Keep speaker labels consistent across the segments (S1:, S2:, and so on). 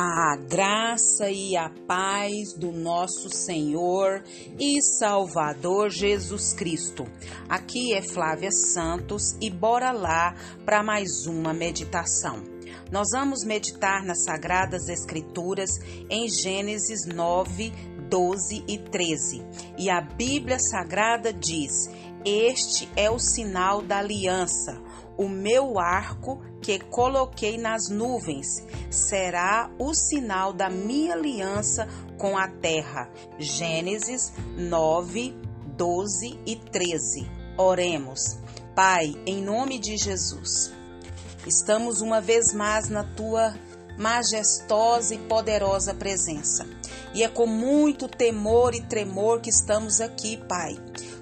S1: A graça e a paz do nosso Senhor e Salvador Jesus Cristo. Aqui é Flávia Santos e bora lá para mais uma meditação. Nós vamos meditar nas Sagradas Escrituras em Gênesis 9, 12 e 13. E a Bíblia Sagrada diz: Este é o sinal da aliança o meu arco que coloquei nas nuvens será o sinal da minha aliança com a terra. Gênesis 9, 12 e 13. Oremos. Pai, em nome de Jesus, estamos uma vez mais na tua majestosa e poderosa presença. E é com muito temor e tremor que estamos aqui, Pai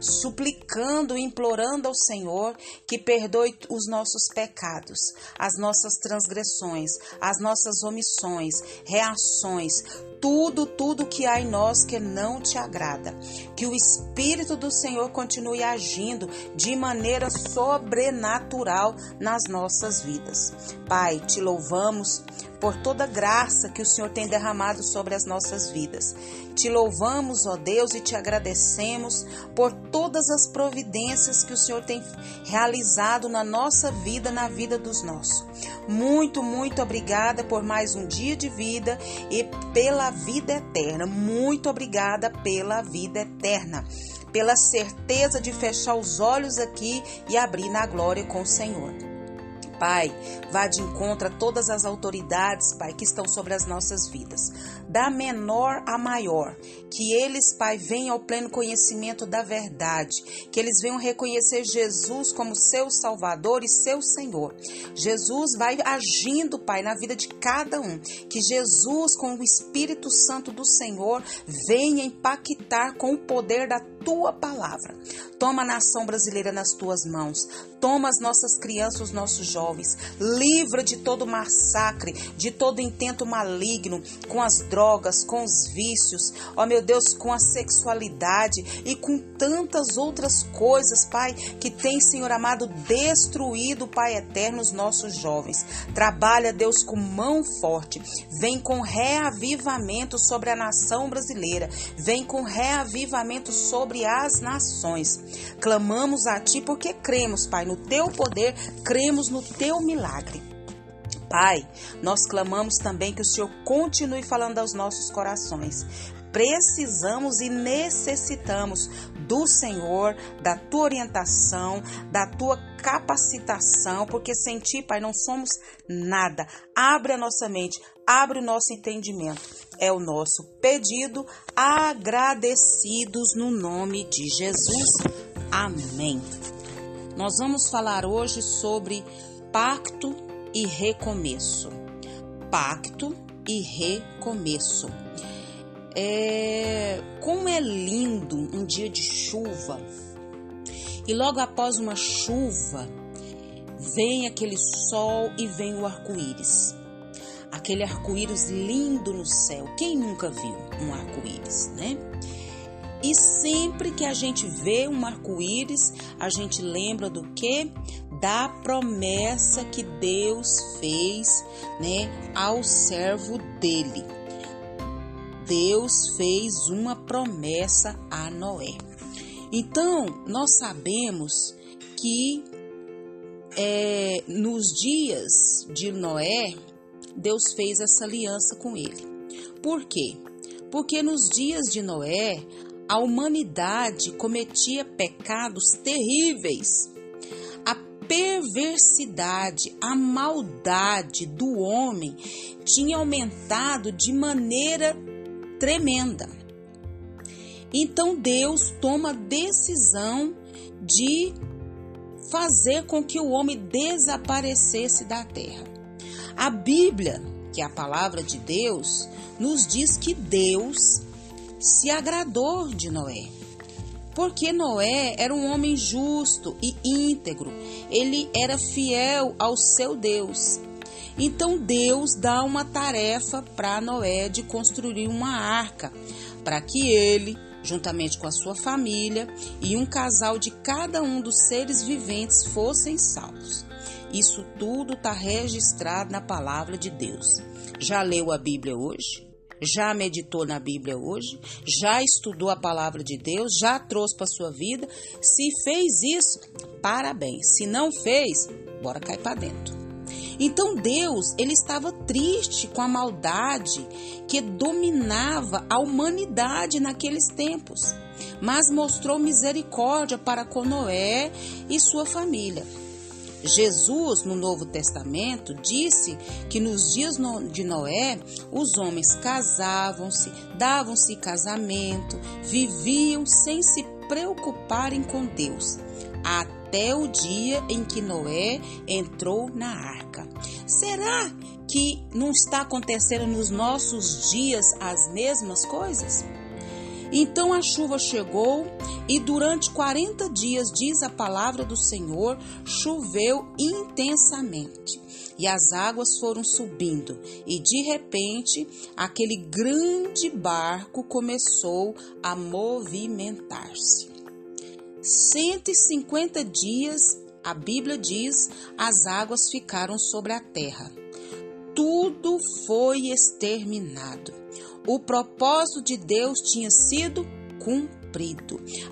S1: suplicando implorando ao Senhor que perdoe os nossos pecados, as nossas transgressões, as nossas omissões, reações, tudo, tudo que há em nós que não te agrada. Que o Espírito do Senhor continue agindo de maneira sobrenatural nas nossas vidas. Pai, te louvamos por toda graça que o Senhor tem derramado sobre as nossas vidas. Te louvamos, ó Deus, e te agradecemos por todas as providências que o Senhor tem realizado na nossa vida, na vida dos nossos. Muito, muito obrigada por mais um dia de vida e pela vida eterna. Muito obrigada pela vida eterna pela certeza de fechar os olhos aqui e abrir na glória com o Senhor. Pai, vá de encontro a todas as autoridades, Pai, que estão sobre as nossas vidas, da menor a maior, que eles, Pai, venham ao pleno conhecimento da verdade, que eles venham reconhecer Jesus como seu Salvador e seu Senhor. Jesus vai agindo, Pai, na vida de cada um, que Jesus, com o Espírito Santo do Senhor, venha impactar com o poder da tua palavra. Toma a nação brasileira nas tuas mãos. Toma as nossas crianças, os nossos jovens. Livra de todo massacre, de todo intento maligno, com as drogas, com os vícios, ó meu Deus, com a sexualidade e com tantas outras coisas, Pai, que tem, Senhor amado, destruído, Pai eterno, os nossos jovens. Trabalha, Deus, com mão forte. Vem com reavivamento sobre a nação brasileira. Vem com reavivamento sobre sobre as nações. Clamamos a Ti porque cremos, Pai, no Teu poder, cremos no Teu milagre. Pai, nós clamamos também que o Senhor continue falando aos nossos corações. Precisamos e necessitamos do Senhor, da tua orientação, da tua capacitação, porque sem ti, Pai, não somos nada. Abre a nossa mente, abre o nosso entendimento. É o nosso pedido, agradecidos no nome de Jesus. Amém. Nós vamos falar hoje sobre pacto e recomeço. Pacto e recomeço. É, como é lindo um dia de chuva e logo após uma chuva, vem aquele sol e vem o arco-íris. Aquele arco-íris lindo no céu. Quem nunca viu um arco-íris, né? E sempre que a gente vê um arco-íris, a gente lembra do que? Da promessa que Deus fez, né, ao servo dele. Deus fez uma promessa a Noé. Então, nós sabemos que é, nos dias de Noé, Deus fez essa aliança com ele. Por quê? Porque nos dias de Noé, a humanidade cometia pecados terríveis. A perversidade, a maldade do homem tinha aumentado de maneira tremenda. Então Deus toma a decisão de fazer com que o homem desaparecesse da terra. A Bíblia, que é a palavra de Deus, nos diz que Deus se agradou de Noé. Porque Noé era um homem justo e íntegro, ele era fiel ao seu Deus. Então Deus dá uma tarefa para Noé de construir uma arca, para que ele, juntamente com a sua família, e um casal de cada um dos seres viventes fossem salvos. Isso tudo está registrado na palavra de Deus. Já leu a Bíblia hoje? Já meditou na Bíblia hoje? Já estudou a palavra de Deus? Já trouxe para sua vida? Se fez isso, parabéns. Se não fez, bora cair para dentro. Então Deus, ele estava triste com a maldade que dominava a humanidade naqueles tempos, mas mostrou misericórdia para com Noé e sua família. Jesus, no Novo Testamento, disse que nos dias de Noé, os homens casavam-se, davam-se casamento, viviam sem se preocuparem com Deus, até o dia em que Noé entrou na arca. Será que não está acontecendo nos nossos dias as mesmas coisas? Então a chuva chegou e durante 40 dias, diz a palavra do Senhor, choveu intensamente. E as águas foram subindo, e de repente aquele grande barco começou a movimentar-se. 150 dias, a Bíblia diz, as águas ficaram sobre a terra. Tudo foi exterminado o propósito de Deus tinha sido cumprido.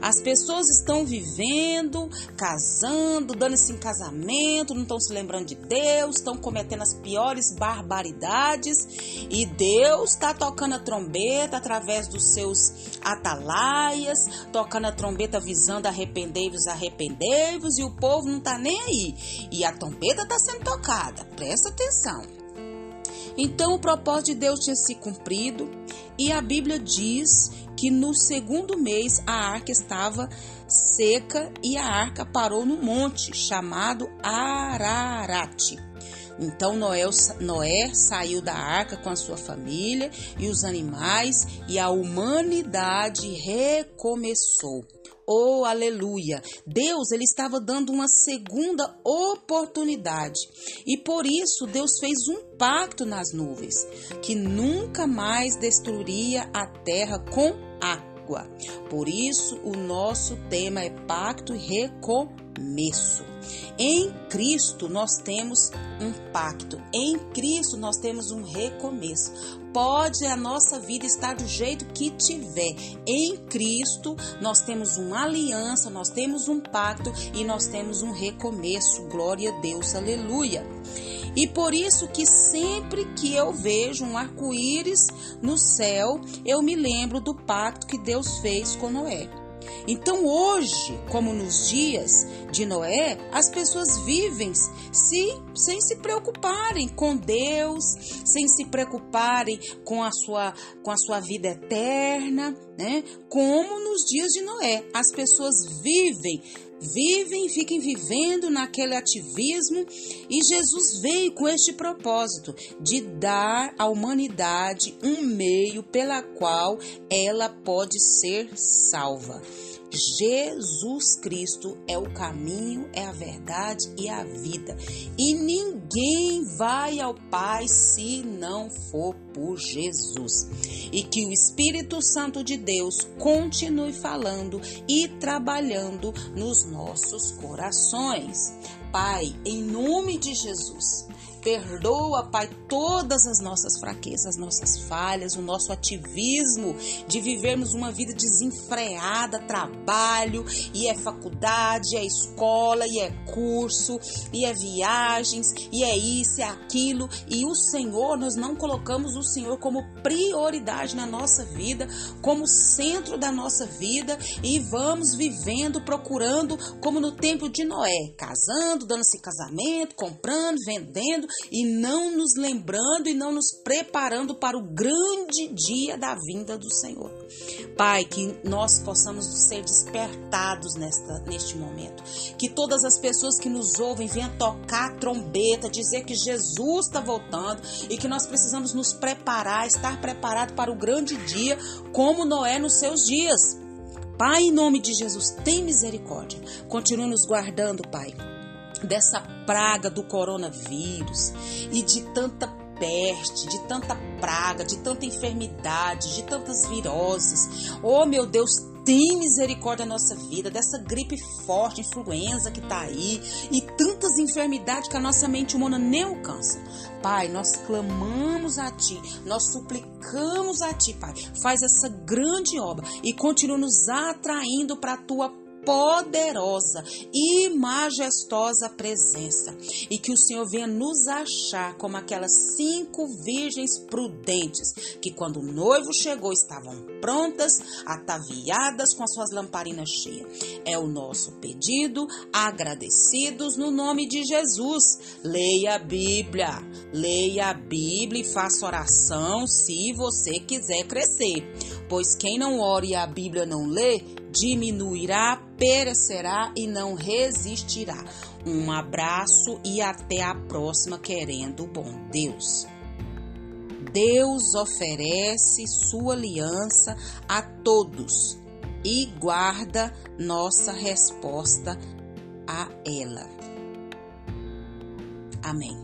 S1: As pessoas estão vivendo, casando, dando-se em casamento, não estão se lembrando de Deus, estão cometendo as piores barbaridades e Deus está tocando a trombeta através dos seus atalaias, tocando a trombeta avisando arrependei-vos, arrependei-vos e o povo não está nem aí. E a trombeta está sendo tocada, presta atenção. Então o propósito de Deus tinha se cumprido e a Bíblia diz que no segundo mês a arca estava seca e a arca parou no monte chamado Ararat. Então Noé, Noé saiu da arca com a sua família e os animais e a humanidade recomeçou. Oh, aleluia! Deus ele estava dando uma segunda oportunidade. E por isso Deus fez um pacto nas nuvens, que nunca mais destruiria a terra com água. Por isso o nosso tema é pacto e recomeço. Em Cristo nós temos um pacto, em Cristo nós temos um recomeço. Pode a nossa vida estar do jeito que tiver. Em Cristo nós temos uma aliança, nós temos um pacto e nós temos um recomeço. Glória a Deus, aleluia. E por isso que sempre que eu vejo um arco-íris no céu, eu me lembro do pacto que Deus fez com Noé. Então hoje, como nos dias de Noé, as pessoas vivem se, sem se preocuparem com Deus, sem se preocuparem com a sua, com a sua vida eterna, né? Como nos dias de Noé, as pessoas vivem vivem, fiquem vivendo naquele ativismo e Jesus veio com este propósito de dar à humanidade um meio pela qual ela pode ser salva. Jesus Cristo é o caminho, é a verdade e a vida. E ninguém vai ao Pai se não for por Jesus. E que o Espírito Santo de Deus continue falando e trabalhando nos nossos corações. Pai, em nome de Jesus, Perdoa, Pai, todas as nossas fraquezas, nossas falhas, o nosso ativismo de vivermos uma vida desenfreada, trabalho, e é faculdade, é escola, e é curso, e é viagens, e é isso, é aquilo. E o Senhor, nós não colocamos o Senhor como prioridade na nossa vida, como centro da nossa vida, e vamos vivendo, procurando, como no tempo de Noé, casando, dando-se casamento, comprando, vendendo, e não nos lembrando e não nos preparando para o grande dia da vinda do Senhor. Pai, que nós possamos ser despertados nesta, neste momento. Que todas as pessoas que nos ouvem venham tocar a trombeta, dizer que Jesus está voltando e que nós precisamos nos preparar, estar preparado para o grande dia, como Noé nos seus dias. Pai, em nome de Jesus, tem misericórdia. Continua nos guardando, Pai dessa praga do coronavírus e de tanta peste, de tanta praga, de tanta enfermidade, de tantas viroses. Oh, meu Deus, tem misericórdia da nossa vida, dessa gripe forte, influenza que tá aí e tanta tantas enfermidades que a nossa mente humana nem alcança. Pai, nós clamamos a Ti, nós suplicamos a Ti, Pai. Faz essa grande obra e continua nos atraindo para a Tua poderosa e majestosa presença e que o Senhor venha nos achar como aquelas cinco virgens prudentes que quando o noivo chegou estavam prontas, ataviadas com as suas lamparinas cheias. É o nosso pedido, agradecidos no nome de Jesus. Leia a Bíblia, leia a Bíblia e faça oração se você quiser crescer, pois quem não ore e a Bíblia não lê, diminuirá, perecerá e não resistirá. Um abraço e até a próxima, querendo bom Deus. Deus oferece sua aliança a todos e guarda nossa resposta a ela. Amém.